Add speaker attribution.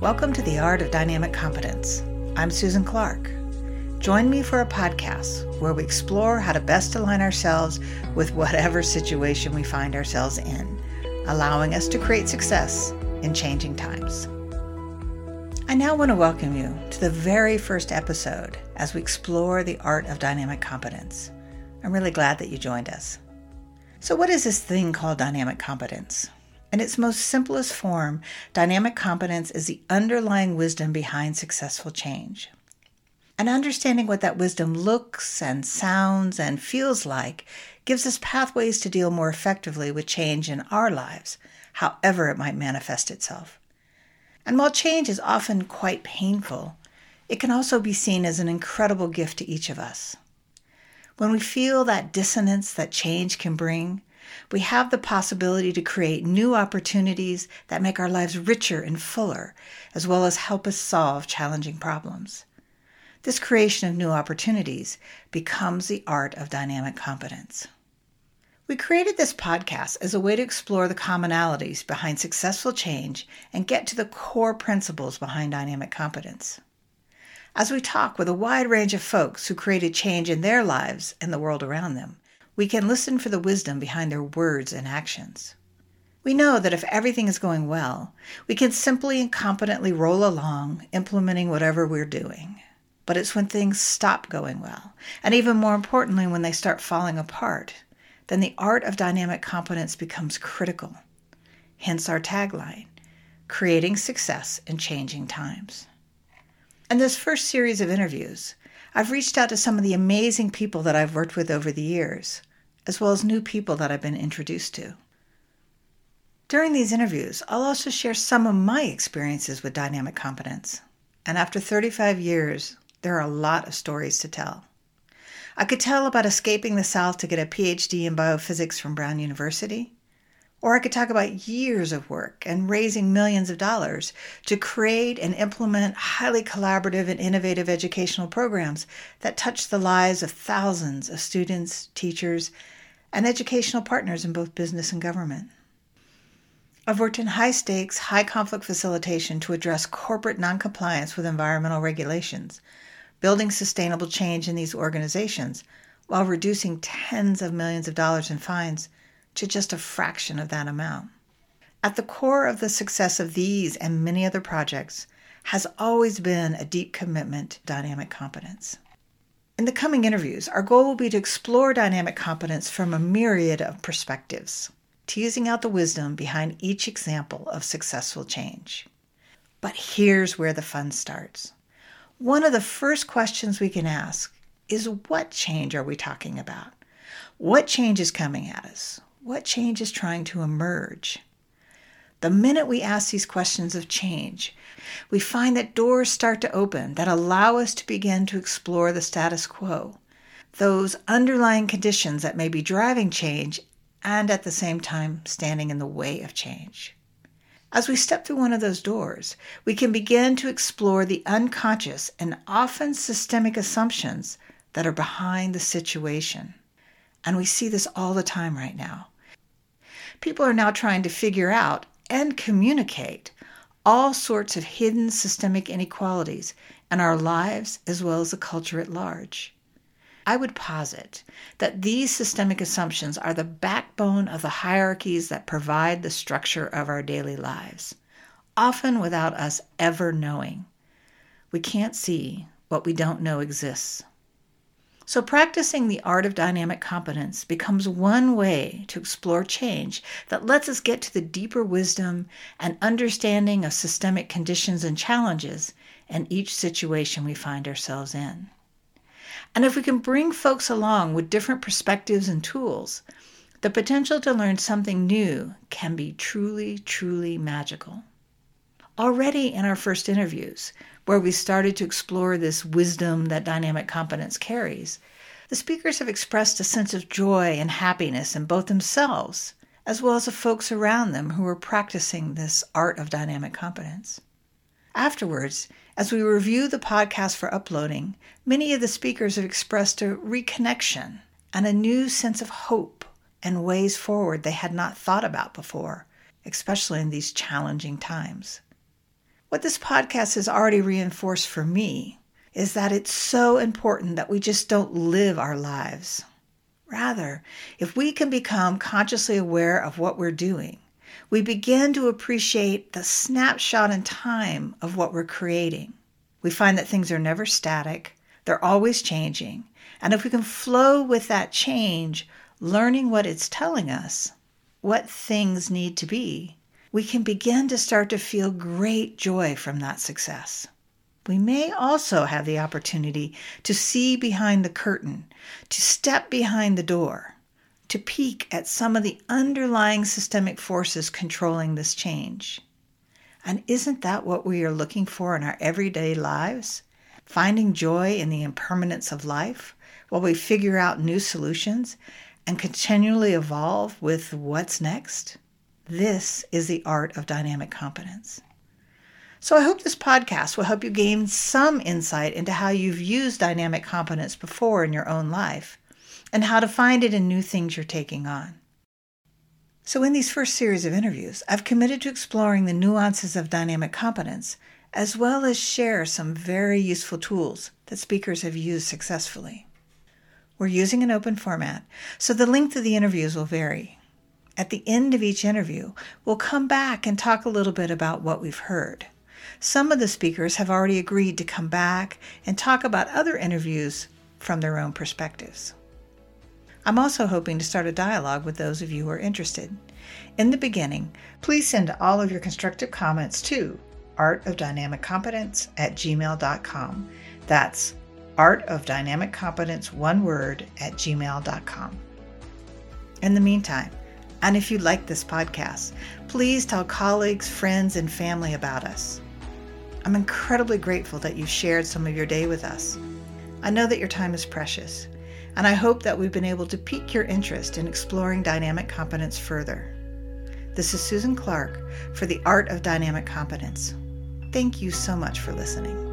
Speaker 1: Welcome to the Art of Dynamic Competence. I'm Susan Clark. Join me for a podcast where we explore how to best align ourselves with whatever situation we find ourselves in, allowing us to create success in changing times. I now want to welcome you to the very first episode as we explore the art of dynamic competence. I'm really glad that you joined us. So, what is this thing called dynamic competence? In its most simplest form, dynamic competence is the underlying wisdom behind successful change. And understanding what that wisdom looks and sounds and feels like gives us pathways to deal more effectively with change in our lives, however it might manifest itself. And while change is often quite painful, it can also be seen as an incredible gift to each of us. When we feel that dissonance that change can bring, we have the possibility to create new opportunities that make our lives richer and fuller, as well as help us solve challenging problems. This creation of new opportunities becomes the art of dynamic competence. We created this podcast as a way to explore the commonalities behind successful change and get to the core principles behind dynamic competence. As we talk with a wide range of folks who created change in their lives and the world around them, we can listen for the wisdom behind their words and actions. We know that if everything is going well, we can simply and competently roll along, implementing whatever we're doing. But it's when things stop going well, and even more importantly, when they start falling apart, then the art of dynamic competence becomes critical. Hence our tagline creating success in changing times. In this first series of interviews, I've reached out to some of the amazing people that I've worked with over the years as well as new people that I've been introduced to. During these interviews, I'll also share some of my experiences with dynamic competence. And after 35 years, there are a lot of stories to tell. I could tell about escaping the South to get a PhD in biophysics from Brown University, or I could talk about years of work and raising millions of dollars to create and implement highly collaborative and innovative educational programs that touch the lives of thousands of students, teachers, and educational partners in both business and government. I've worked in high stakes, high conflict facilitation to address corporate noncompliance with environmental regulations, building sustainable change in these organizations while reducing tens of millions of dollars in fines to just a fraction of that amount. At the core of the success of these and many other projects has always been a deep commitment to dynamic competence. In the coming interviews, our goal will be to explore dynamic competence from a myriad of perspectives, teasing out the wisdom behind each example of successful change. But here's where the fun starts. One of the first questions we can ask is what change are we talking about? What change is coming at us? What change is trying to emerge? The minute we ask these questions of change, we find that doors start to open that allow us to begin to explore the status quo, those underlying conditions that may be driving change and at the same time standing in the way of change. As we step through one of those doors, we can begin to explore the unconscious and often systemic assumptions that are behind the situation. And we see this all the time right now. People are now trying to figure out and communicate all sorts of hidden systemic inequalities in our lives as well as the culture at large. I would posit that these systemic assumptions are the backbone of the hierarchies that provide the structure of our daily lives, often without us ever knowing. We can't see what we don't know exists. So, practicing the art of dynamic competence becomes one way to explore change that lets us get to the deeper wisdom and understanding of systemic conditions and challenges in each situation we find ourselves in. And if we can bring folks along with different perspectives and tools, the potential to learn something new can be truly, truly magical. Already in our first interviews, where we started to explore this wisdom that dynamic competence carries, the speakers have expressed a sense of joy and happiness in both themselves as well as the folks around them who are practicing this art of dynamic competence. Afterwards, as we review the podcast for uploading, many of the speakers have expressed a reconnection and a new sense of hope and ways forward they had not thought about before, especially in these challenging times. What this podcast has already reinforced for me is that it's so important that we just don't live our lives. Rather, if we can become consciously aware of what we're doing, we begin to appreciate the snapshot in time of what we're creating. We find that things are never static, they're always changing. And if we can flow with that change, learning what it's telling us, what things need to be, we can begin to start to feel great joy from that success. We may also have the opportunity to see behind the curtain, to step behind the door, to peek at some of the underlying systemic forces controlling this change. And isn't that what we are looking for in our everyday lives? Finding joy in the impermanence of life while we figure out new solutions and continually evolve with what's next? This is the art of dynamic competence. So I hope this podcast will help you gain some insight into how you've used dynamic competence before in your own life and how to find it in new things you're taking on. So, in these first series of interviews, I've committed to exploring the nuances of dynamic competence as well as share some very useful tools that speakers have used successfully. We're using an open format, so the length of the interviews will vary. At the end of each interview, we'll come back and talk a little bit about what we've heard. Some of the speakers have already agreed to come back and talk about other interviews from their own perspectives. I'm also hoping to start a dialogue with those of you who are interested. In the beginning, please send all of your constructive comments to artofdynamiccompetence at gmail.com. That's art of dynamic competence, one word, at gmail.com. In the meantime, and if you like this podcast, please tell colleagues, friends, and family about us. I'm incredibly grateful that you've shared some of your day with us. I know that your time is precious, and I hope that we've been able to pique your interest in exploring dynamic competence further. This is Susan Clark for the Art of Dynamic Competence. Thank you so much for listening.